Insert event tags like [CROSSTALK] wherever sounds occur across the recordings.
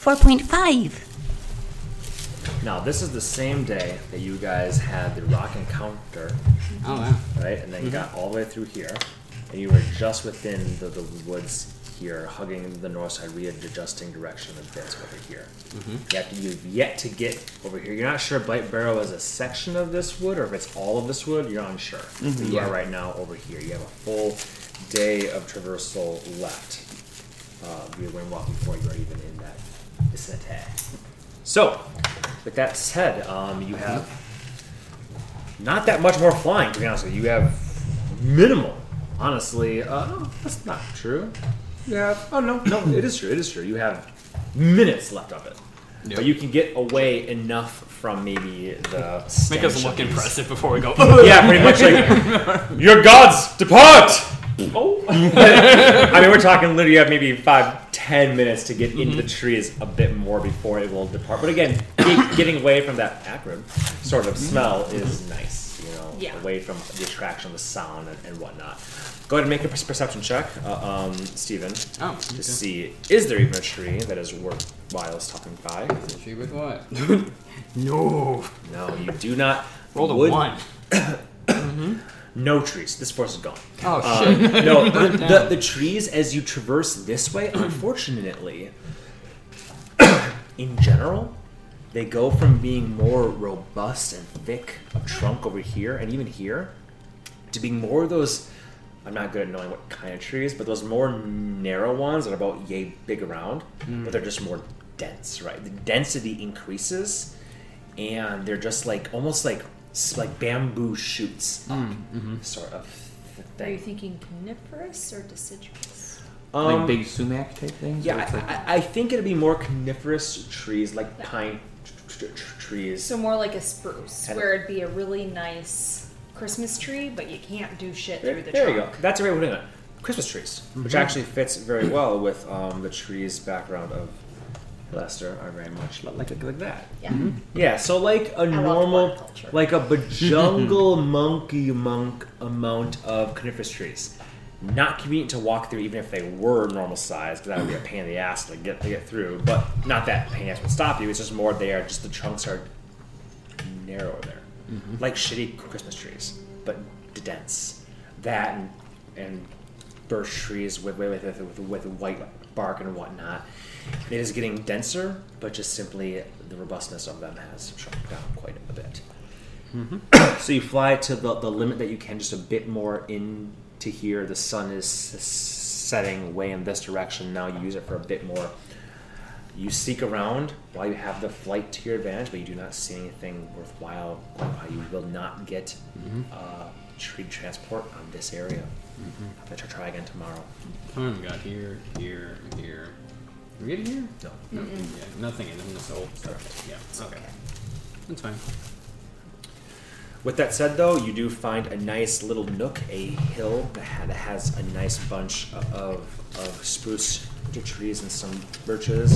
4.5. Now, this is the same day that you guys had the rock encounter, Oh wow. right? And then you mm-hmm. got all the way through here, and you were just within the, the woods here, hugging the north side, readjusting direction a bit over here. You have to, you've yet to get over here. You're not sure Blight Barrow is a section of this wood or if it's all of this wood. You're unsure. But you Yeah. are right now over here. You have a full day of traversal left. Uh, you're when walking before you're even in that vicinity. So, with that said, um, you have not that much more flying. To be honest with you, you have minimal. Honestly, uh, that's not true. You have oh no, no, it is true. It is true. You have minutes left of it, Yep. but you can get away enough from maybe the Make us look impressive before we go. [LAUGHS] Yeah, pretty much like [LAUGHS] your gods depart. Oh, [LAUGHS] I mean, we're talking literally. You have maybe five, ten minutes to get into the trees a bit more before it will depart. But again, get- getting away from that acrid sort of smell is nice. You know, Yeah. away from the attraction of the sound and, and whatnot. Go ahead and make a per- perception check, uh, um, Stephen, Oh, to see is there even a tree that is worthwhile stopping by. She with what? [LAUGHS] no. No, you do not. Rolled a one. [COUGHS] No trees. This forest is gone. Oh Uh, shit. [LAUGHS] no, the, the, the trees as you traverse this way, [CLEARS THROAT] unfortunately, in general, they go from being more robust and thick of trunk over here and even here to being more of those. I'm not good at knowing what kind of trees, but those more narrow ones that are about yay big around, but they're just more dense, right? The density increases, and they're just like almost like like bamboo shoots up, sort of Are you thinking coniferous or deciduous? Um, like big sumac type things. Yeah, where like- I, I, I think it'd be more coniferous trees like pine tr- tr- tr- trees. So more like a spruce, And- where it'd be a really nice Christmas tree, but you can't do shit there through the tree. there you go. That's a great way of putting it. Christmas trees, which actually fits very well with um, the trees background of Leicester are very much li- like like that. Yeah. Mm-hmm. Yeah, so like a normal, like a bajungle [LAUGHS] monkey monk amount of coniferous trees. Not convenient to walk through, even if they were normal size, because that would be a pain in the ass to get to get through. But not that pain in the ass would stop you. It's just more there. just the trunks are narrower there, mm-hmm. like shitty Christmas trees, but dense. That and and birch trees with with with, with, with white bark and whatnot. It is getting denser, but just simply the robustness of them has shrunk down quite a bit. Mm-hmm. [COUGHS] so you fly to the, the limit that you can, just a bit more into here. The sun is setting way in this direction. Now you use it for a bit more. You seek around while you have the flight to your advantage, but you do not see anything worthwhile. by. You will not get mm-hmm. uh, tree transport on this area. Mm-hmm. I'll try, try again tomorrow. We got here, here, here? Did we get here? No. No. Yeah, nothing in this whole stuff. Yeah. Okay. That's fine. With that said, though, you do find a nice little nook, a hill that ha- that has a nice bunch of, of spruce trees and some birches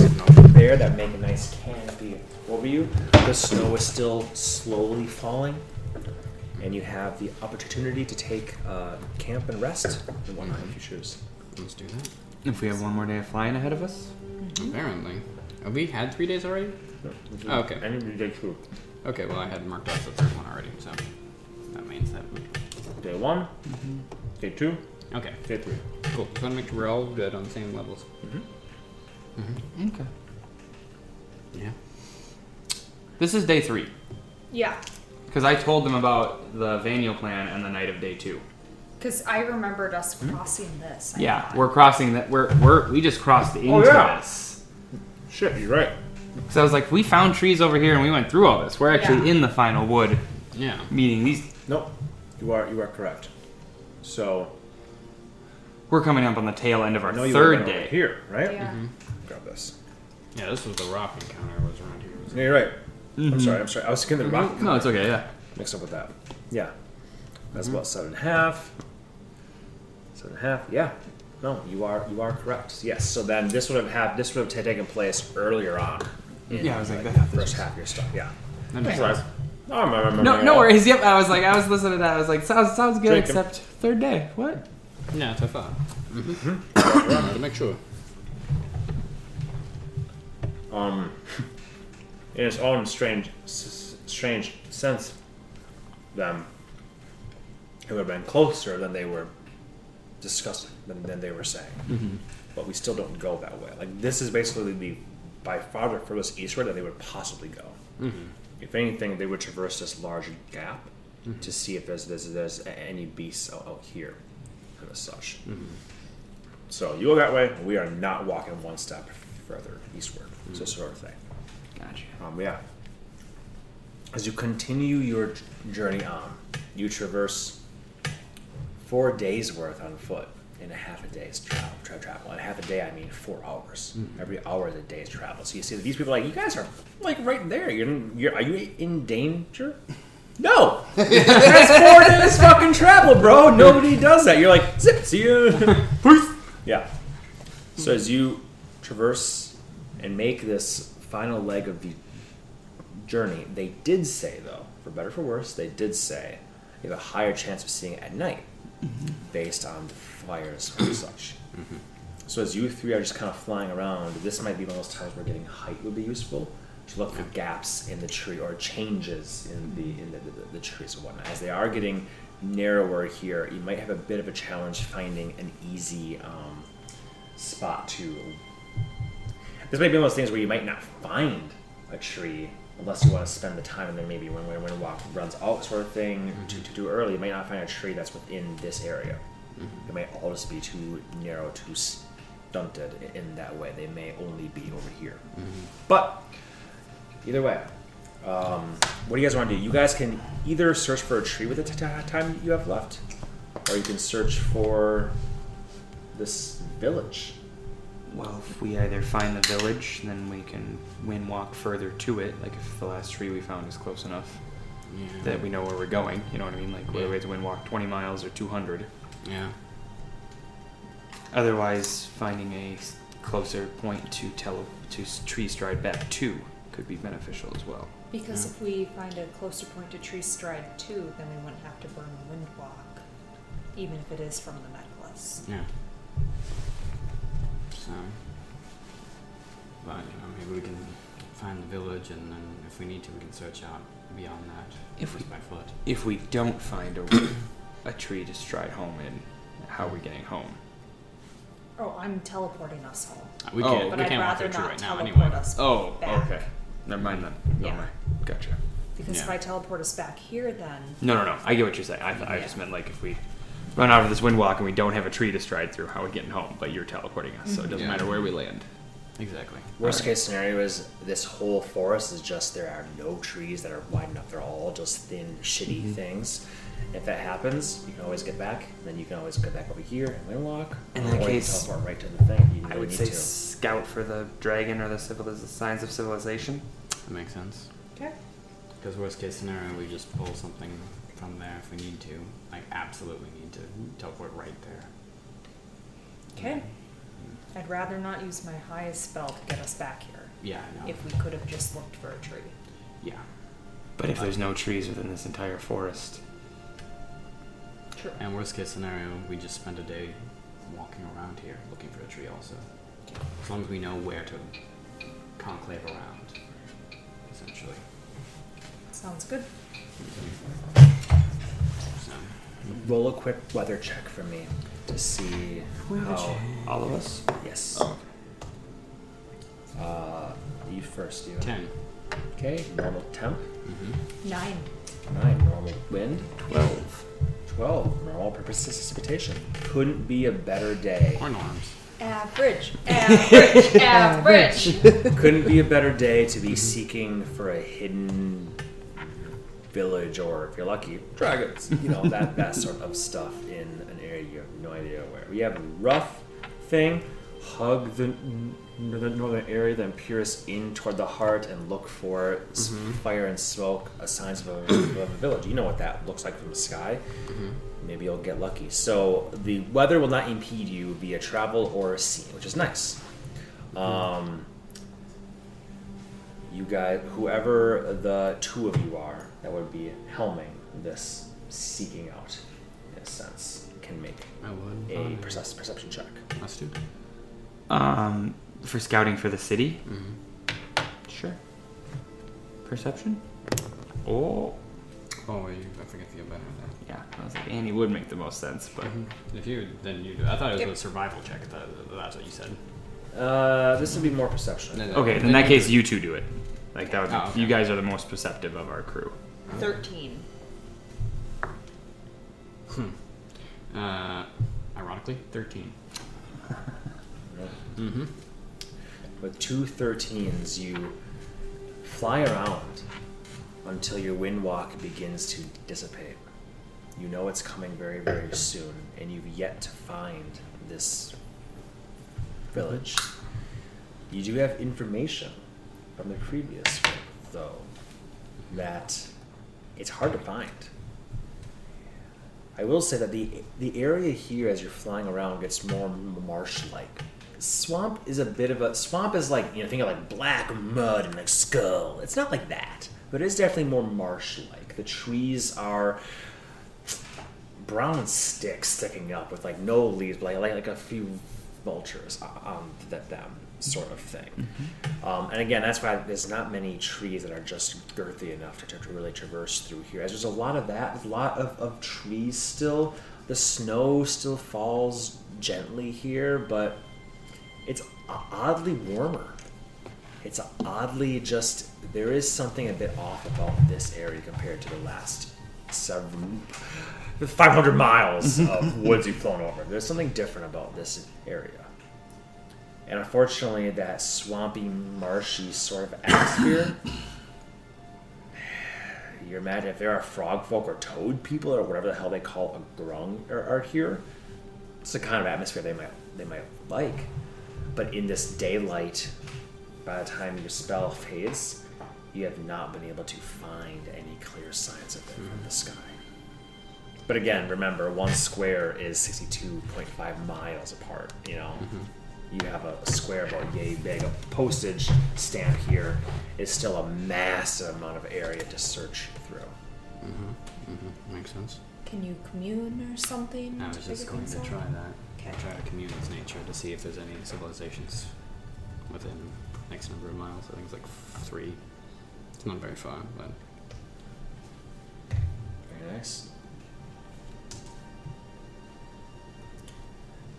there that make a nice canopy over you. The snow is still slowly falling, and you have the opportunity to take uh, camp and rest and whatnot if you choose. Let's do that. If we have one more day of flying ahead of us, mm-hmm. Apparently. Have we had three days already? Oh, okay. And you day two. Okay, well, I had marked off the third one already, so that means that. Day one, mm-hmm. day two, Okay, day three. cool. Just want to make sure we're all good on the same levels. Mm-hmm. okay. Yeah. This is day three Yeah, because I told them about the Vaniel plan and the night of day two. Because I remembered us hmm? crossing this. I Yeah, thought. we're crossing that. We're we're we just crossed oh, into yeah. this. Shit, you're right. So I was like, we found trees over here and we went through all this. We're actually Yeah. in the final wood Yeah. meeting these. Nope, you are you are correct. So We're coming up on the tail end of our I know you third gonna day. over here, right? Yeah. Mm-hmm. Grab this. Yeah, this was the rock encounter was around here. No, you're right. I'm mm-hmm. sorry. I'm sorry. I was thinking the mm-hmm. rock No, it's okay. Yeah. mixed up with that. Yeah, that's about seven and a half. Seven and a half. Yeah. No, you are you are correct. Yes. So then this would have had this would have ta- taken place earlier on. In, Yeah, I was like, the that- first half of your stuff. Yeah. That makes Right. sense. Oh, I remember. No, no worries. Yep, I was like, I was listening to that. I was like, sounds sounds good, Drink 'em. except third day. What? Yeah, that's what I thought. Mm-hmm. to make sure. Um, [LAUGHS] in its own strange, s- strange sense, then it would have been closer than they were discussing, than, than they were saying. Mm-hmm. But we still don't go that way. Like this is basically the by far the furthest eastward that they would possibly go. Mm-hmm. If anything, they would traverse this large gap mm-hmm. to see if there's there's, there's any beasts out, out here and as such. So you go that way. We are not walking one step further eastward. So sort of thing. Gotcha. Um, yeah. As you continue your journey on, you traverse four days worth on foot in a half a day's travel. Tra- travel. And half a day, I mean four hours. Hmm. Every hour is a day's travel. So you see these people are like, you guys are like right there. You're, you're are you in danger? No, [LAUGHS] that's four days fucking travel, bro. Nobody does that. You're like, zip, see you. [LAUGHS] Yeah. So as you traverse and make this final leg of the journey, they did say though, for better or for worse, they did say you have a higher chance of seeing it at night based on the fires and such. So as you three are just kind of flying around, this might be one of those times where getting height would be useful to look for gaps in the tree or changes in the in the, the, the trees and whatnot. As they are getting narrower here, you might have a bit of a challenge finding an easy um, spot to. This might be one of those things where you might not find a tree unless you want to spend the time and then maybe when when, when a walk runs out sort of thing mm-hmm. to, to do early, you might not find a tree that's within this area. Mm-hmm. It might all just be too narrow, too stunted in that way. They may only be over here. Mm-hmm. But either way, um, what do you guys want to do? You guys can either search for a tree with the t- t- time you have left, or you can search for this village. Well, if we either find the village, then we can wind walk further to it. Like if the last tree we found is close enough Yeah. that we know where we're going. You know what I mean? Like whether Yeah. we have to wind walk 20 miles or 200. yeah. Otherwise, finding a closer point to tele to tree stride back to could be beneficial as well. Because if we find a closer point to Tree Stride 2, then we wouldn't have to burn Windwalk, even if it is from the necklace. Yeah. So, but you know, maybe we can find the village, and then if we need to, we can search out beyond that. If we- by foot. If we don't find a, a tree to stride home in, how are we getting home? Oh, I'm teleporting us home. Uh, We Oh, can't. But we I'd can't walk rather through not right now teleport anyway. us Oh, back. okay. Never mind then. No, Yeah. my- Gotcha. Because if Yeah. I teleport us back here, then No, no, no. I get what you're saying. I, th- I just meant like if we run out of this wind walk and we don't have a tree to stride through, how are we getting home? But you're teleporting us, so it doesn't Yeah. matter where we land. Exactly. Worst Alright. case scenario is this whole forest is just there are no trees that are wide enough. They're all just thin, shitty mm-hmm. things. If that happens, you can always get back. Then you can always get back over here and then walk. In or that you case, teleport right to the thing. if You I would need say to. scout for the dragon or the civiliz- signs of civilization. That makes sense. okay. Because worst case scenario, we just pull something from there if we need to. Like absolutely need to teleport right there. Okay. I'd rather not use my highest spell to get us back here. Yeah, I know. If we could have just looked for a tree. yeah. But if there's no trees within this entire forest, True. And worst case scenario, we just spend a day walking around here looking for a tree also. As long as we know where to conclave around, essentially. Sounds good. Mm-hmm. So, Roll a quick weather check for me to see how. all of us. Yes. Oh. Uh, you first, Steven. 10. Okay. Normal temp. Mm-hmm. Nine. Nine. Normal wind. Twelve. Twelve. Normal precipitation. Couldn't be a better day. Or norms. [LAUGHS] Average. Average. average. Couldn't be a better day to be seeking for a hidden village or, if you're lucky, dragons. [LAUGHS] You know, that, that sort of stuff in an area you have no idea where. We have a rough thing. Hug the, northern area, then pierce in toward the heart and look for s- mm-hmm. fire and smoke, a signs of a, of a village. You know what that looks like from the sky. Mm-hmm. Maybe you'll get lucky. So the weather will not impede you via travel or sea, which is nice. Mm-hmm. Um, you guys, whoever the two of you are that would be helming this seeking out, in a sense, can make I would. a fine. perce- perception check. Us two. Um, for scouting for the city. Mm-hmm. Perception? Oh. Oh, you, I forget to get better at that. Yeah, I was like, Annie would make the most sense, but If you, then you do. I thought it was Yep. a survival check. I thought that's what you said. Uh, this would be more perception. No, no. okay. In that case, you two do it. Like that would. Be, Oh, okay. You guys are the most perceptive of our crew. Thirteen. Uh, ironically, 13. [LAUGHS] mm-hmm. With two 13s, you fly around until your wind walk begins to dissipate. You know it's coming very, very soon, and you've yet to find this village. You do have information from the previous one, though, that it's hard to find. I will say that the the area here, as you're flying around, gets more marsh-like. Swamp is a bit of a swamp is like you know think of like black mud and like skull. It's not like that, but it is definitely more marsh-like. The trees are brown sticks sticking up with like no leaves, but like like, a few vultures on that them sort of thing. Um, and again, that's why there's not many trees that are just girthy enough to, to really traverse through here. As there's a lot of that, a lot of, of trees still. The snow still falls gently here, but it's oddly warmer. It's oddly just there is something a bit off about this area compared to the last several 500 miles of woods you've flown over. There's something different about this area. And unfortunately, that swampy, marshy sort of atmosphere. [SIGHS] You imagine if there are frog folk or toad people or whatever the hell they call a grung are, are here. It's the kind of atmosphere they might they might like. But in this daylight, by the time your spell fades, you have not been able to find any clear signs of it from the hmm. sky. But again, remember, one square is 62.5 miles apart. You know, mm-hmm. You have a, a square about yay big. A postage stamp here is still a massive amount of area to search through. Mm-hmm. Mm-hmm. Makes sense. Can you commune or something? I was to just figure going to things try out? that. Okay. Try to commune with nature to see if there's any civilizations within X number of miles. I think it's like three. It's not very far, but Very nice.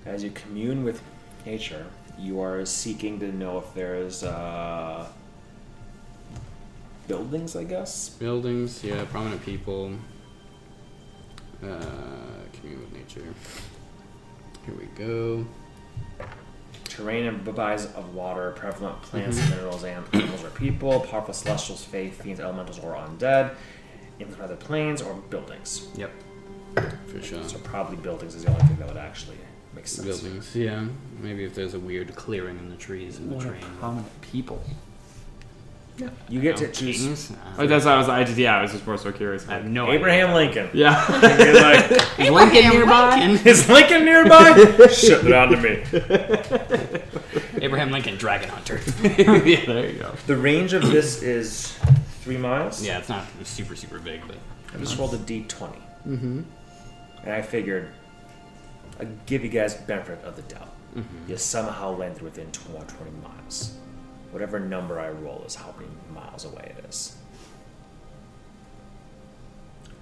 As you commune with nature, you are seeking to know if there's uh, buildings, I guess. buildings, yeah, prominent people. Uh, commune with nature. Here we go. Terrain and bodies of water, prevalent plants, minerals, and animals or people, powerful celestials, faith, fiends, elementals, or undead, influenced by the planes or buildings. Yep. For sure. So probably buildings is the only thing that would actually make sense. Buildings, yeah. Maybe if there's a weird clearing in the trees in the What are train. prominent people? Yeah. You get to choose kings? Uh, Oh, that's why I was. I just yeah. I was just more so curious. I have no Abraham Lincoln. Yeah. [LAUGHS] [LAUGHS] You're like, Is Lincoln nearby? [LAUGHS] Is Lincoln nearby? Shut it on to me. Abraham Lincoln, dragon hunter. yeah, there you go. The range of this is three miles. yeah, it's not super super big, but I just rolled a d20. mm-hmm. And I figured I'd give you guys benefit of the doubt. Mm-hmm. You somehow landed within 20, 20 miles. Whatever number I roll is how many miles away it is.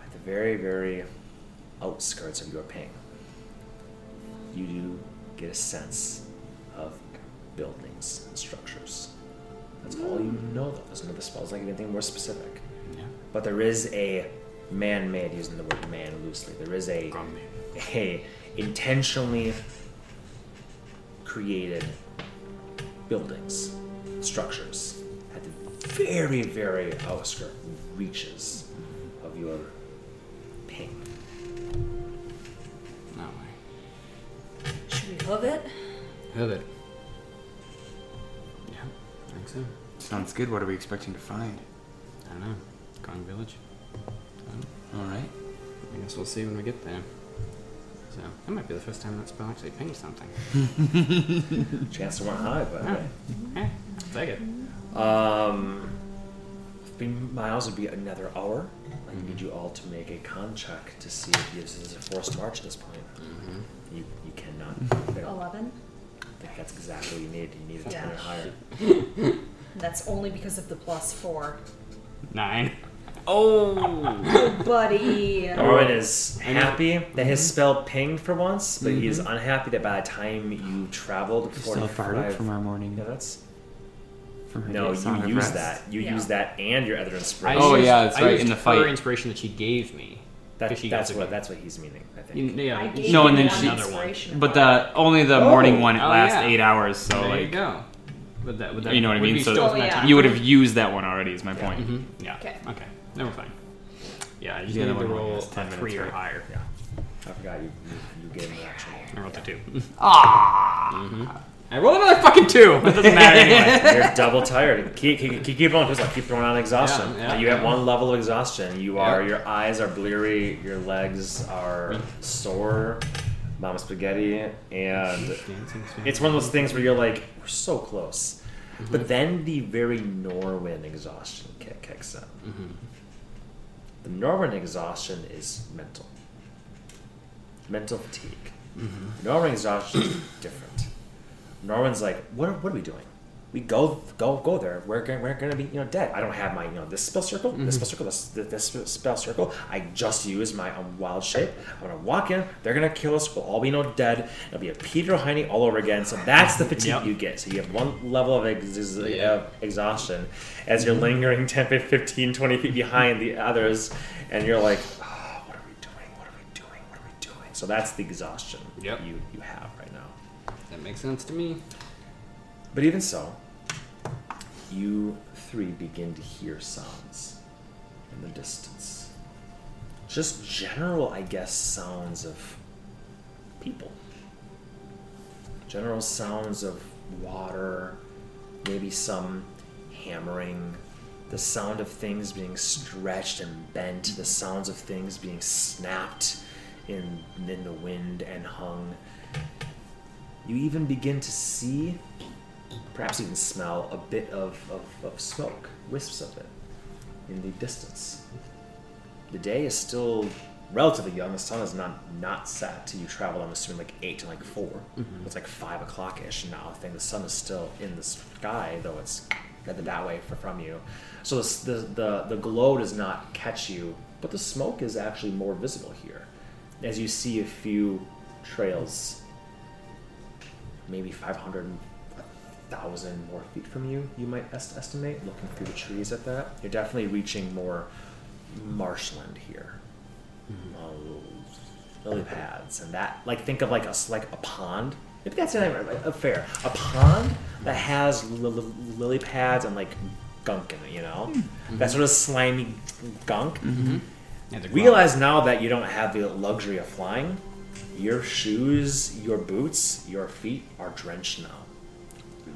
At the very, very outskirts of your ping, you do get a sense of buildings and structures. That's all you know, though. There's no spells like anything more specific. yeah. But there is a man-made, using the word man loosely. There is a a intentionally created buildings, structures at the very, very outskirt reaches of your ping. No way. Should we hoof it? Have it. Yeah, I think so. Sounds good. What are we expecting to find? I don't know. Gong Village. All right. I guess we'll see when we get there. So that might be the first time that spell actually pinged something. [LAUGHS] Chance to run high, by the way. Eh, take it. Um, three miles would be another hour. I need you all to make a con check to see if this is a forced march at this point. Mm-hmm. You you cannot [LAUGHS] fail. Eleven. I think that's exactly what you need. You need a ten Yeah. or higher. [LAUGHS] That's only because of the plus four. Nine. Oh! Buddy. Norman is happy that his spell pinged for once, but he's Mhm. unhappy that by the time you traveled Still 45... farted from our morning. Yeah, that's... From her No, you of use that. You Yeah. use that and your other inspiration. Oh, used- yeah, that's I right, used in the Her fight. inspiration that she gave me. That, 'cause she that's got to what go. that's what he's meaning, I think. You- yeah, I you- gave No, you and then one she- inspiration But the only the Oh. morning one Oh, lasts yeah. eight hours, so there like you go. Would that, would that, You know what I mean? So still Oh, from that yeah. you would have used that one already. Is my point. Mhm. Yeah. Okay. Okay. Never mind. Yeah, I just The other need to roll has 10 a three or higher. Yeah. I forgot you, you, you gave me an actual I rolled a two. [LAUGHS] Ah. I rolled another fucking two. [LAUGHS] It doesn't matter anyway. You're double tired. Keep, keep, keep, keep going. Just like keep throwing on exhaustion. Yeah, yeah, you have one level of exhaustion. You are Yeah. your eyes are bleary, your legs are sore, mama spaghetti, and it's one of those things where you're like, we're so close. But then the very Norwind exhaustion kick kicks in. Mhm. The Norwind exhaustion is mental. Mental fatigue. Mm-hmm. Norwind exhaustion is different. Norwind's like, what are, what are we doing? We go go go there. We're gonna, we're gonna be you know dead. I don't have my you know this spell circle, this spell circle, this, this spell circle. I just use my um, wild shape. I'm gonna walk in. They're gonna kill us. We'll all be you know dead. It'll be a Peter Heine all over again. So that's the fatigue Yep. you get. So you have one level of ex- Yeah. of exhaustion as you're lingering [LAUGHS] 10, 15, 20 feet behind the others, and you're like, oh, what are we doing? What are we doing? What are we doing? So that's the exhaustion Yep. you you have right now. That makes sense to me. But even so, you three begin to hear sounds in the distance. Just general, I guess, sounds of people. General sounds of water, maybe some hammering, the sound of things being stretched and bent, the sounds of things being snapped in, in the wind and hung. You even begin to see perhaps even smell a bit of, of, of smoke, wisps of it, in the distance. The day is still relatively young. The sun is not not set. Till you travel, I'm assuming, like eight to like 4 mm-hmm. It's like five o'clock ish now. I think the sun is still in the sky, though it's that way for, from you. So the, the the the glow does not catch you, but the smoke is actually more visible here, as you see a few trails maybe 500 1000 more feet from you you might est- estimate looking through the trees at that. You're definitely reaching more marshland here. Uh, lily pads and that like think of like a like a pond. Maybe that's not even a fair. A pond that has li- li- lily pads and like gunk in it you know? That sort of slimy gunk. The Realize now that you don't have the luxury of flying, your shoes, your boots, your feet are drenched now.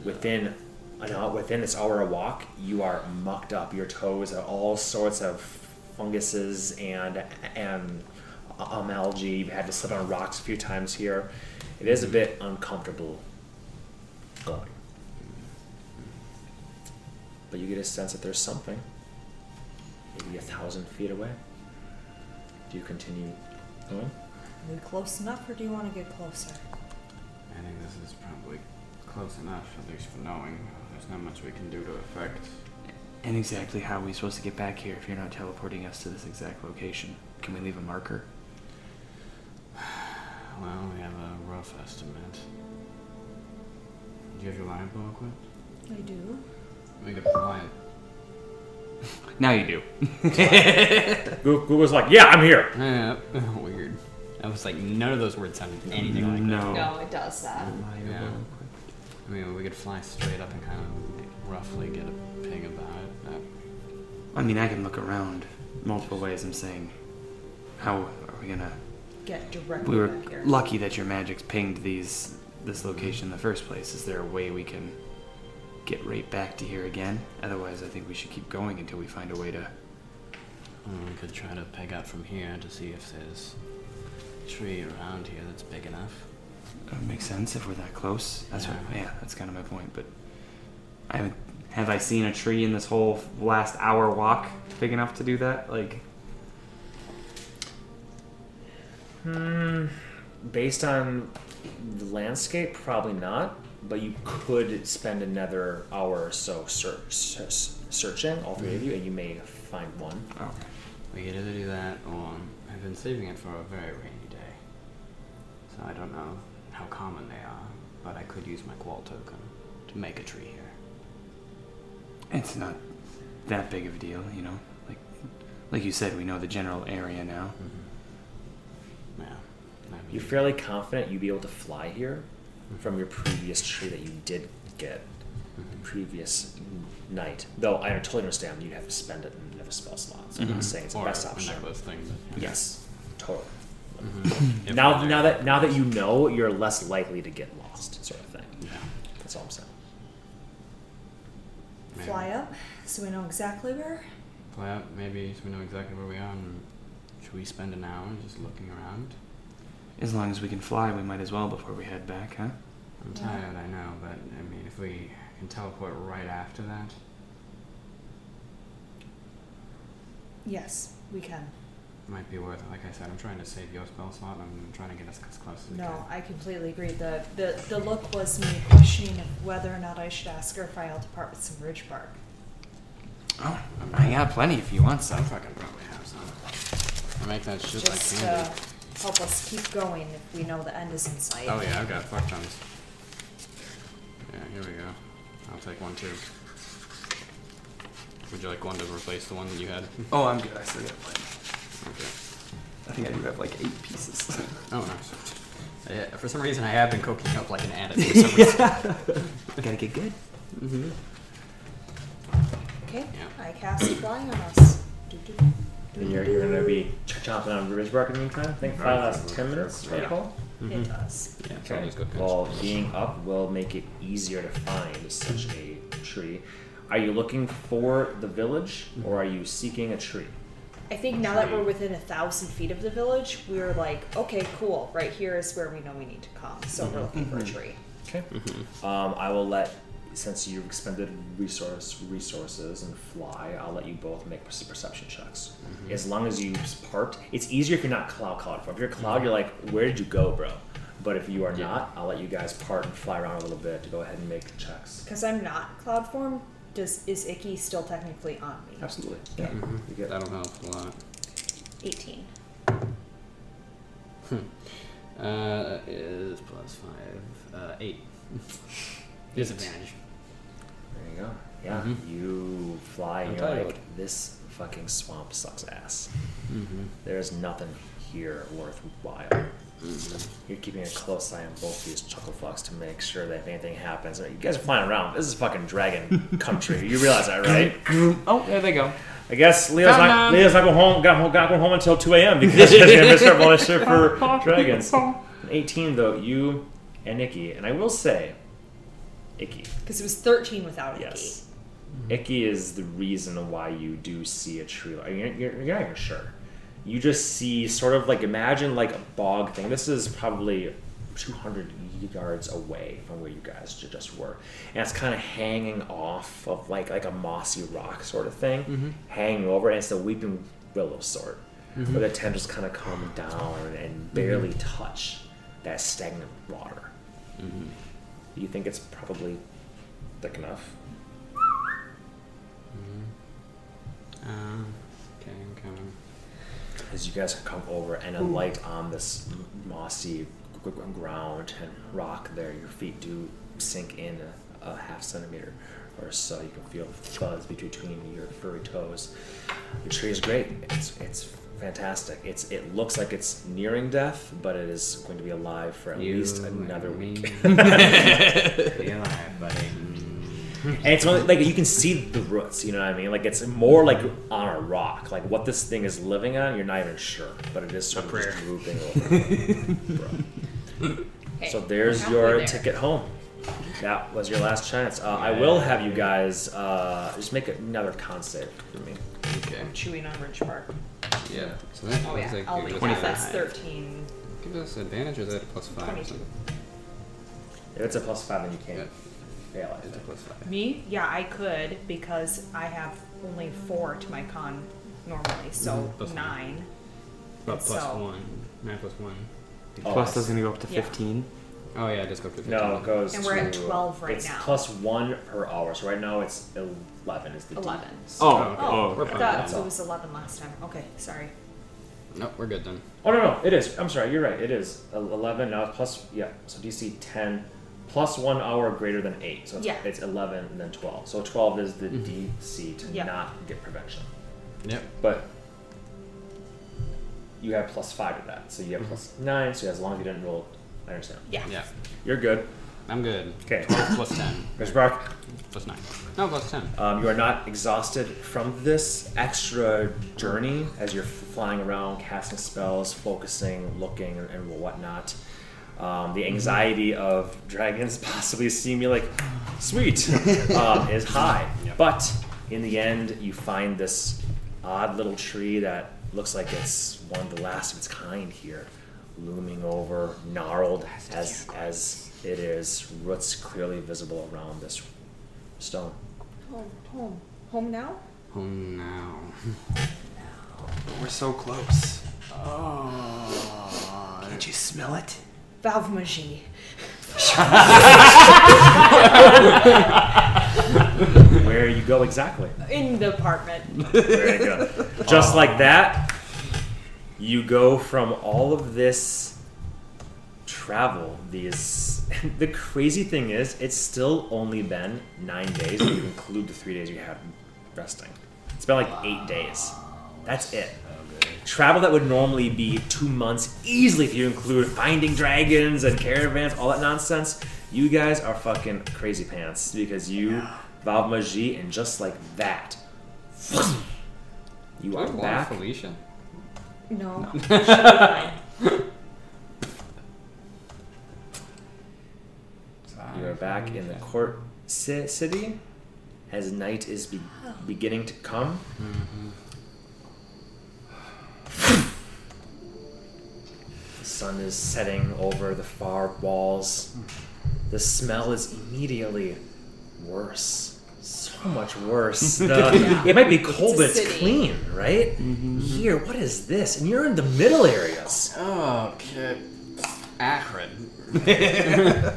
Within an hour, within this hour of walk, you are mucked up. Your toes are all sorts of funguses and and um, algae. You've had to slip on rocks a few times here. It is a bit uncomfortable going. But you get a sense that there's something. Maybe a thousand feet away. Do you continue going? Are we close enough, or do you want to get closer? I think this is probably close enough, at least for knowing. There's not much we can do to affect. And exactly how are we supposed to get back here if you're not teleporting us to this exact location? Can we leave a marker? [SIGHS] Well, we have a rough estimate. Do you have your lion bow equipped? I do. We could fly it. [LAUGHS] Now you do. [LAUGHS] Goo- Google's like, yeah, I'm here. Yeah, [LAUGHS] weird. I was like, none of those words sounded anything like no. No, it does that. Yeah. That. I mean, we could fly straight up and kind of roughly get a ping about it. That, I mean, I can look around multiple ways. I'm saying, how are we gonna? Get directly We were back here. lucky that your magic's pinged these this location in the first place. Is there a way we can get right back to here again? Otherwise, I think we should keep going until we find a way to. well, we could try to peg up from here to see if there's a tree around here that's big enough. That would make sense if we're that close. That's what. Yeah. Yeah, that's kind of my point. But I haven't. Have I seen a tree in this whole last hour walk big enough to do that? Like, Hmm. Based on the landscape, probably not. but you could spend another hour or so ser- ser- searching, all 3 of you, and you may find one. Oh, We could either do that or I've been saving it for a very rainy day. So I don't know how common they are, but I could use my Quaal token to make a tree here. it's not that big of a deal, you know. Like, like you said, we know the general area now. Yeah. I mean, You're fairly confident you'd be able to fly here from your previous tree that you did get the previous night. Though I totally understand you'd have to spend it and have a spell slot. So I'm Mhm. not saying it's the or best option. necklace thing. But, yeah. Yes, totally. Mhm. Now, now that now that you know, you're less likely to get lost, sort of thing. Yeah. That's all I'm saying. Maybe. Fly up so we know exactly where. Fly up, maybe, so we know exactly where we are. And should we spend an hour just looking around? As long as we can fly, we might as well before we head back, huh? I'm Yeah. tired, I know, but I mean, if we can teleport right after that, Yes, we can. It might be worth it. Like I said, I'm trying to save your spell slot. And I'm trying to get us as close as we No, can. I completely agree. The, the the look was me questioning if whether or not I should ask her if I'll depart with some ridge bark. Oh, I got plenty if you want Some some. fucking probably have some. I make that shit Just like uh, candy. help us keep going if we know the end is in sight. Oh yeah, I've got fuck tons. Yeah, here we go. I'll take one too. Would you like one to replace the one that you had? Oh, I'm good. I still got plenty. Okay. I think I do have like eight pieces. Oh, nice. Yeah, for some reason, I have been cooking up like an addict. For some [LAUGHS] reason. Gotta get good. mm-hmm. Okay. Yeah. I cast fly on us. Do, do, do, And you're, do, you're gonna be ch- chomping on Ridge Bark in the meantime. I think fly lasts ten minutes. if I Yeah. recall. It does. Yeah, it's Okay. always good. Well, being up will make it easier to find such a tree. Are you looking for the village or are you seeking a tree? I think now that we're within a thousand feet of the village, we're like, okay, cool. Right here is where we know we need to come. So we're mm-hmm. looking for a mm-hmm. tree. Okay. Mm-hmm. Um, I will let, since you've expended resource resources and fly, I'll let you both make perce- perception checks. As long as you part, it's easier if you're not cloud cloud form. If you're cloud, you're like, where did you go, bro? But if you are Yeah. not, I'll let you guys part and fly around a little bit to go ahead and make checks. Because I'm not cloud form. Does is Icky still technically on me? Absolutely. Yeah. Mhm. You get That'll help a lot. 18. Hmm. Uh, is plus five. Uh, eight. [LAUGHS] Disadvantage. There you go. Yeah. mm-hmm. You fly and you're like, this fucking swamp sucks ass. Mm-hmm. There's nothing here worthwhile. You're keeping a close eye on both these chuckle fucks to make sure that if anything happens, you guys are flying around. This is fucking dragon [LAUGHS] country. You realize that, right? oh, there they go. I guess Leo's not Ta-da. Leo's not going home. Got home, got going home until two a.m. because he's gonna start [LAUGHS] volunteering for [LAUGHS] dragons. Oh. An Eighteen though, you and Icky, and I will say, Icky, Because it was 13 without Icky. yes, Icky is the reason why you do see a tree. You're, you're, you're not even sure. You just see sort of like imagine like a bog thing. This is probably 200 yards away from where you guys just were, and it's kind of hanging off of like like a mossy rock sort of thing, hanging over, and it's a weeping willow sort, where the tendrils kind of come down and barely touch that stagnant water. Mm-hmm. You think it's probably thick enough? Um, I'm coming. As you guys come over and a light on this mossy g- g- ground and rock there, your feet do sink in a, a half centimeter or so. You can feel the fuzz between your furry toes. The tree is great. It's it's fantastic. It's it looks like it's nearing death, but it is going to be alive for at You least another week. [LAUGHS] [LAUGHS] Be alive, buddy. And it's only, like you can see the roots, you know what I mean? Like it's more like on a rock. Like what this thing is living on, you're not even sure, but it is sort of just drooping [LAUGHS] over. Bro. Okay, So there's your there. ticket home. That was your last chance. Uh, I will have you guys uh, just make another con save for me. Okay. I'm chewing on Ridge Bark. Yeah. So that Oh, yeah. like I'll leave that. That's 13. Give us advantage or is that a plus five? 22. If it's a plus five, then you can't Yeah. Fail. I It's a think. plus five. Me? Yeah, I could because I have only four to my con normally, so Mhm, nine. But plus So- one. Nine plus one. Oh, Plus I does see. gonna go up to Yeah. 15. Oh yeah, just go to 15. No, it goes. And we're at to- 12 right it's now. plus one per hour. So right now it's eleven. Is the D. 11. Oh, okay. oh, We're I fine. thought That's it was 11 last time. Okay, sorry. No, we're good then. Oh no no, it is. I'm sorry, you're right. It is eleven now. It's plus yeah. So DC ten plus one hour greater than eight. So it's, Yeah. it's eleven and then twelve. So twelve is the Mhm. DC to Yeah. not get prevention. Yep. But you have plus five to that, so you have plus nine. So as long as you didn't roll, I understand. Yeah. Yeah. You're good. I'm good. Okay. 12 plus 10. Miss Brock, Plus 9. No, plus 10. um, you are not exhausted from this extra journey as you're flying around, casting spells, focusing, looking, and, and whatnot. Um, the anxiety of dragons [LAUGHS] possibly seeing me like sweet um, is high, [LAUGHS] Yep. but in the end, you find this odd little tree that looks like it's one of the last of its kind here, looming over, gnarled as as it is, roots clearly visible around this stone. Home, home. Home now? Oh no. We're so close. Oh. Can't you smell it? Valve Magie. Where you go exactly? In the apartment. There you go. Just like that, you go from all of this travel, these. [LAUGHS] The crazy thing is, it's still only been nine days if you include the three days you had resting. It's been like eight days. That's it. Travel that would normally be two months easily if you include finding dragons and caravans, all that nonsense. You guys are fucking crazy pants because you Valve Magie and just like that, you Do I are want back. Felicia? No. She'll be fine. You are back in the court ci- city as night is be- [SIGHS] beginning to come. The sun is setting over the far walls. The smell is immediately worse. So much worse. [LAUGHS] The- It might be cold, a but it's city. clean, right? Mm-hmm. Here, what is this? And you're in the middle areas. Oh, okay. Akron. [LAUGHS]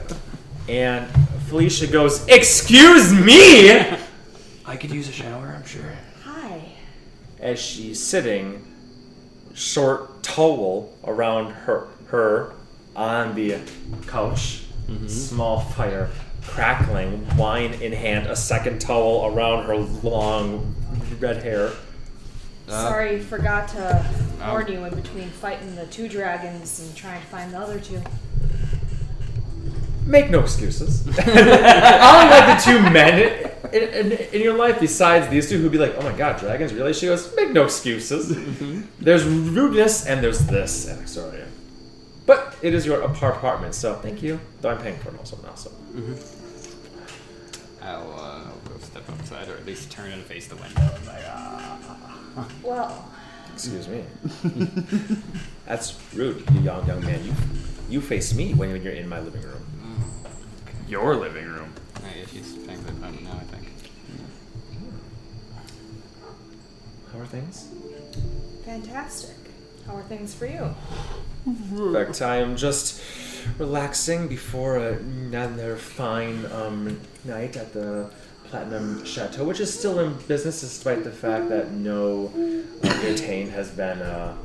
And Felicia goes, Excuse me! I could use a shower, I'm sure. Hi. as she's sitting, short towel around her her on the couch, small fire crackling, wine in hand, a second towel around her long red hair. Uh, Sorry, forgot to Oh. warn you in between fighting the two dragons and trying to find the other two. Make no excuses. [LAUGHS] [LAUGHS] I like the two men in, in, in your life besides these two who'd be like, oh my god, dragons, really? She goes, make no excuses. [LAUGHS] There's rudeness and there's this, and sorry. But it is your apartment, so thank you. Though I'm paying for it also now, so. I'll, uh, I'll go step outside or at least turn and face the window. Like, ah. Well, Excuse me. [LAUGHS] That's rude, you young young man. You you face me when you're in my living room. Your living room. I guess she's paying for the phone now, I think. How are things? fantastic. How are things for you? In fact, I am just relaxing before another fine um, night at the Platinum Chateau, which is still in business despite the fact that no uh, retain has been uh,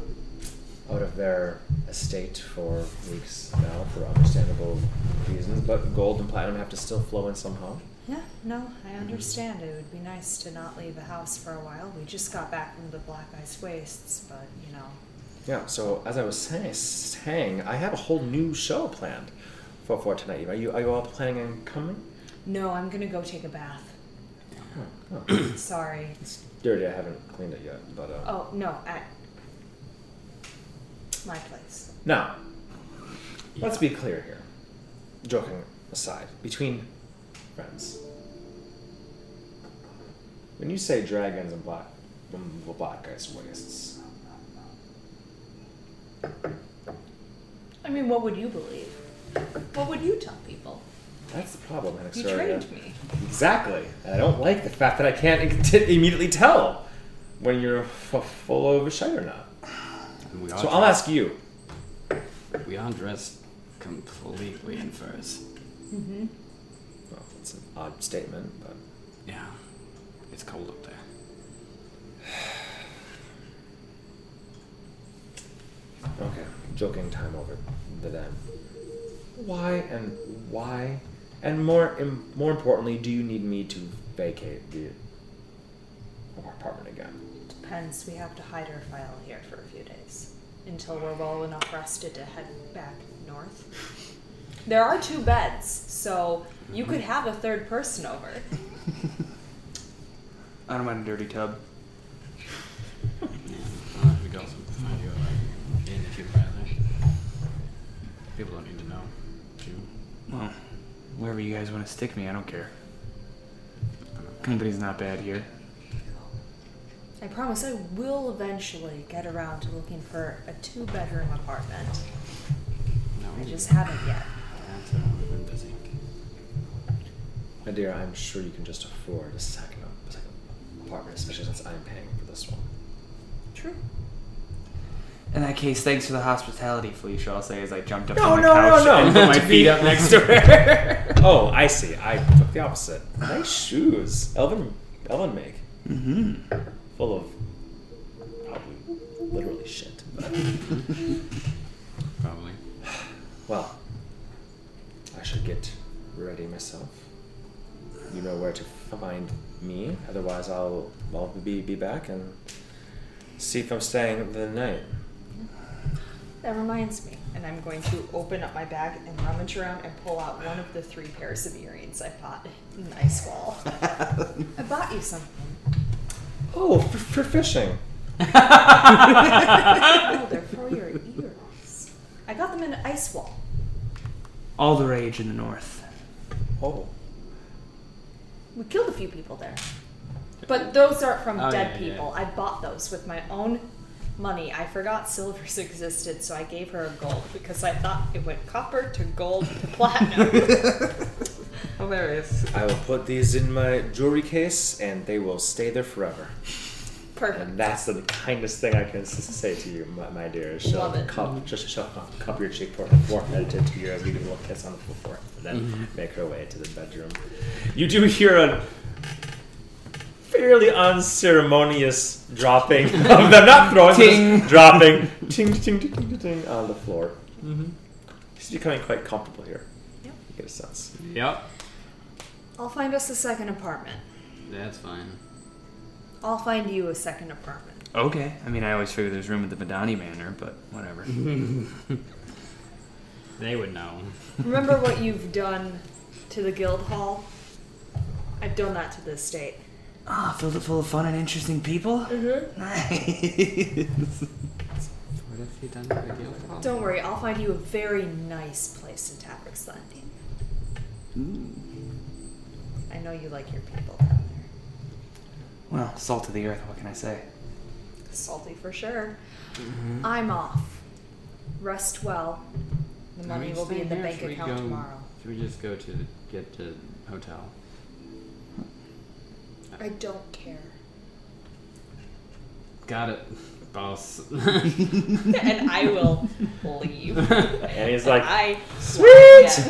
out of their estate for weeks now for understandable reasons. But gold and platinum have to still flow in somehow. Yeah, no, I understand. It would be nice to not leave the house for a while. We just got back from the Black Ice Wastes, but you know. Yeah, so as I was say, saying, I have a whole new show planned for, for tonight. Are you are you all planning on coming? No, I'm gonna go take a bath. Oh, oh. [COUGHS] Sorry. it's dirty. I haven't cleaned it yet, but uh, Oh, no, at my place. now let's be clear here. Joking aside, between friends, when you say dragons and black, um, black ice wastes, I mean, what would you believe? What would you tell people? that's the problem, You trained me. Exactly. And I don't like the fact that I can't [LAUGHS] t- immediately tell when you're f- full of shit or not. And we are So I'll ask you. We aren't dressed completely in furs. Mm-hmm. Well, odd statement, but Yeah, it's cold up there. okay. Joking time over the then. Why and why, and more im- more importantly, do you need me to vacate the apartment again? Depends. We have to hide our file here for a few days until we're well enough rested to head back north. [LAUGHS] There are two beds, so you could have a third person over. [LAUGHS] I don't mind a dirty tub. Yeah, we could also find you a inn if you'd rather. People don't need to know. Do? Well, wherever you guys want to stick me, I don't care. Company's not bad here. I promise I will eventually get around to looking for a two bedroom apartment. No. I just haven't yet. That's uh, we've been busy. My dear, I'm sure you can just afford a second, a second apartment, especially since I'm paying for this one. True. In that case, thanks for the hospitality, Felicia. I'll say as I jumped up No, on the no, no, couch no. and put my [LAUGHS] feet up next to her. [LAUGHS] [LAUGHS] Oh, I see. I took the opposite. Nice shoes. Elvin, Elvin make. mm-hmm. Full of probably literally shit. But, Probably. well, I should get ready myself. You know where to find me. Otherwise, I'll I'll be be back and see if I'm staying the night. That reminds me, and I'm going to open up my bag and rummage around and pull out one of the three pairs of earrings I bought in Ice Wall. [LAUGHS] I bought you something. Oh, for, for fishing. Oh, they're for your ears. I got them in Ice Wall. All the rage in the north. Oh, We killed a few people there. But those aren't from Oh, dead yeah, yeah. people. I bought those with my own money. I forgot silvers [LAUGHS] existed, so I gave her a gold because I thought it went copper to gold to [LAUGHS] platinum. Hilarious. I will put these in my jewelry case, and they will stay there forever. Perfect. And that's the kindest thing I can say to you, my, my dear. She'll Love it. Cup, just she'll cup, cup your cheek for forehead to, to yours, give you a little kiss on the forehead, and then Mhm. make her way to the bedroom. You do hear a fairly unceremonious dropping [LAUGHS] of them, not throwing, Ting. just dropping, [LAUGHS] ting, ting, ting, ting, ting, on the floor. Mm-hmm. She's becoming quite comfortable here. Yep. You get a sense. Yep. I'll find us a second apartment. That's fine. I'll find you a second apartment. Okay. I mean, I always figure there's room at the Madani Manor, but whatever. [LAUGHS] They would know. Remember what you've done to the guild hall? I've done that to the estate. Ah, filled it full of fun and interesting people. Mm-hmm. Nice. [LAUGHS] What have you done to the guild hall? Don't worry, I'll find you a very nice place in Tabrick's Landing. I know you like your people down there. Well, salt of the earth. What can I say? Salty for sure. Mhm. I'm off. Rest well. The money will be in the bank Should we account go- tomorrow. Should we just go to get to hotel? I don't care. Got it, boss. [LAUGHS] and I will leave. [LAUGHS] And he's like, I Sweet!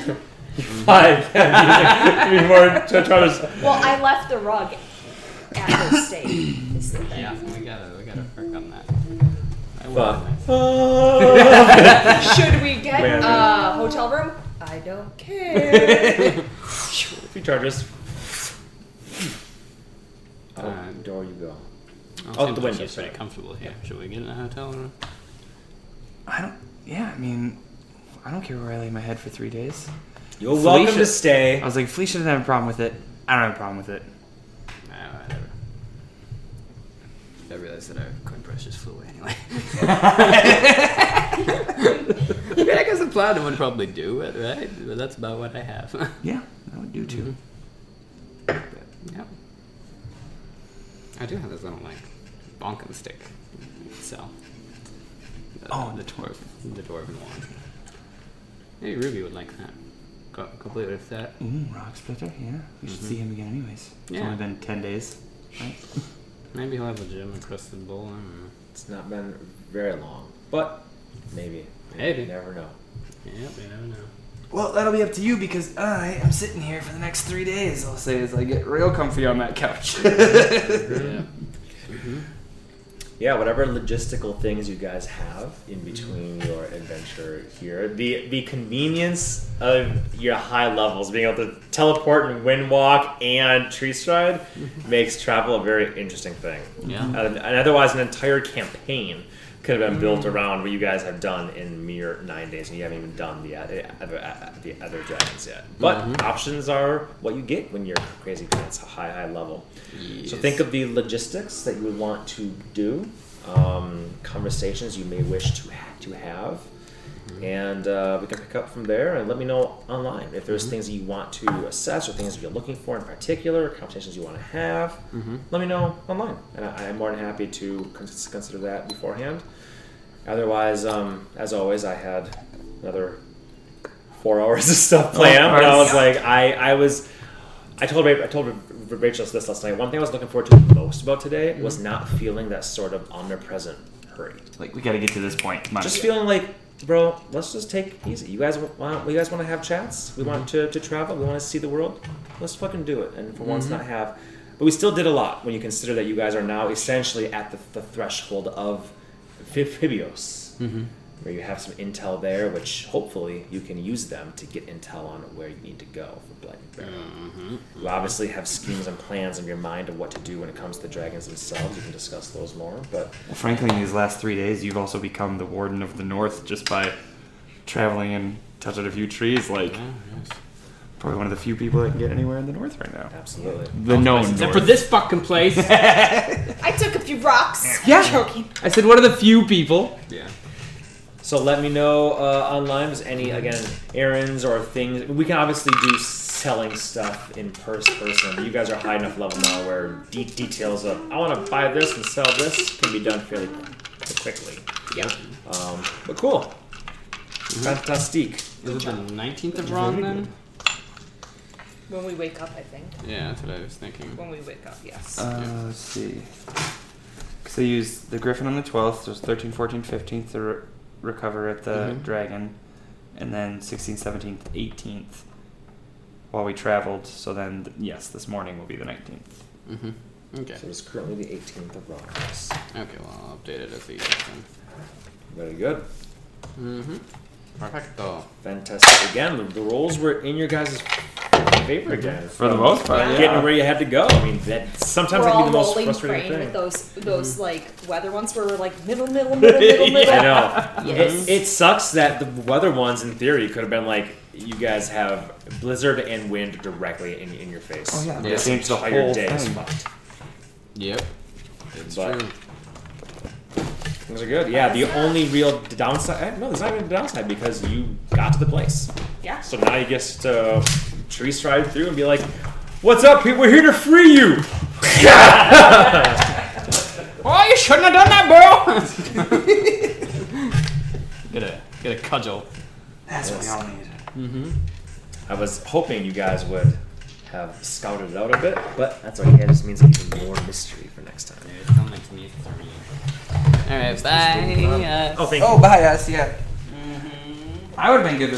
Yeah. [LAUGHS] Fine. Three more Charters. Well, I left the rug at the estate. Is the thing. yeah, we gotta we gotta work on that. I Fuck. will. Nice. [LAUGHS] Should we get Man. a hotel room? I don't care. [LAUGHS] Three Chargers. Out Uh, the door you go. I'll Out the like window, She's pretty comfortable here. Should we get in a hotel room? I don't. Yeah, I mean, I don't care where I lay my head for three days. You're Felicia- welcome to stay. I was like, Felicia doesn't have a problem with it. I don't have a problem with it. Nah, whatever. I realized that our coin press just flew away anyway. [LAUGHS] [LAUGHS] I mean, I guess a platinum would probably do it, right? But that's about what I have. Yeah, that would do too. But, yeah. I do have this little like bonkum stick. So. The, Oh. the dwarf, the dwarven one. Maybe Ruby would like that. Co- complete with that. Ooh, rock splitter. Yeah, we should Mhm. see him again anyways. It's Yeah. only been ten days. Right? [LAUGHS] Maybe he'll have a gem encrusted bowl. I don't know. It's not been very long, but maybe Maybe. You never know. Yep, you never know. Well, that'll be up to you because I am sitting here for the next three days. I'll say as I get real comfy on that couch. [LAUGHS] Yeah. [LAUGHS] Mm-hmm. Yeah, whatever logistical things you guys have in between your adventure here, the the convenience of your high levels, being able to teleport and wind walk and tree stride, [LAUGHS] makes travel a very interesting thing. Yeah. And, and otherwise, an entire campaign could have been built around what you guys have done in mere nine days, and you haven't even done the other, the other dragons yet. But options are what you get when you're crazy pants, a high high level. So think of the logistics that you would want to do, um, conversations you may wish to ha- to have, and uh, we can pick up from there. And let me know online if there's things that you want to assess or things that you're looking for in particular, conversations you want to have. Let me know online, and I, I'm more than happy to con- consider that beforehand. Otherwise, um, as always, I had another four [LAUGHS] hours of stuff planned, and I was like, I, I was. I told I told Rachel this last night. One thing I was looking forward to the most about today was mm-hmm. not feeling that sort of omnipresent hurry. like we got to get to this point. Come on. Just feeling like, bro, let's just take it easy. You guys want? You guys want to have chats? We mm-hmm. want to, to travel. We want to see the world. Let's fucking do it. And for once, mm-hmm. not have. But we still did a lot when you consider that you guys are now essentially at the, the threshold of Phibios, mm-hmm. where you have some intel there, which hopefully you can use them to get intel on where you need to go for Black Bear. Mm-hmm. You obviously have schemes and plans in your mind of what to do when it comes to the dragons themselves. You can discuss those more, but Well, frankly, in these last three days, you've also become the warden of the north just by traveling and touching a few trees. Like Yeah, yes. probably one of the few people that can get anywhere in the north right now. absolutely. The known Except north. for this fucking place. [LAUGHS] I took a few rocks. Yeah. Joking. I said one of the few people. yeah. So let me know uh, online if there's any again errands or things. We can obviously do selling stuff in pers- person. You guys are high enough level now where de- details of I want to buy this and sell this can be done fairly quickly. Yeah. Um, but cool, fantastic. Is it the 19th of Ron then? When we wake up, I think. Yeah, that's what I was thinking. When we wake up, yes. Uh, let's see. Because they use the Griffin on the 12th, so it's 13, 14, 15th to re- recover at the Mhm. Dragon, and then 16th, 17th, 18th while we traveled. So then, th- yes, this morning will be the 19th. Mm-hmm. Okay. So it's currently the 18th of August. Okay, well, I'll update it as these then. Very good, Mm-hmm. Perfecto. fantastic. Again, the, the rolls were in your guys' favor again. For the most part, yeah. Getting where you had to go. I mean, that sometimes we're that can all be the most rolling frustrating thing. with those those like weather ones where we're like middle, middle, middle, middle, [LAUGHS] middle. I know. Yes. It, it sucks that the weather ones, in theory, could have been like you guys have blizzard and wind directly in, in your face. Oh, yeah. Yeah. Change the entire whole day is thing. fucked. Yep. It's But- true. Things are good. Yeah, the only real downside. eh, No, there's not even a downside because you got to the place. Yeah. So now you get to tree stride through and be like, "What's up? people? We're here to free you." [LAUGHS] Oh, you shouldn't have done that, bro! [LAUGHS] get a get a cudgel. That's what we all need. Mm-hmm. I was hoping you guys would have scouted it out a bit, but that's okay. It just means even more mystery for next time. It still makes me three. Alright, bye. Uh, Oh, thank you. Oh, bye us, yeah. mhm. I would have been good with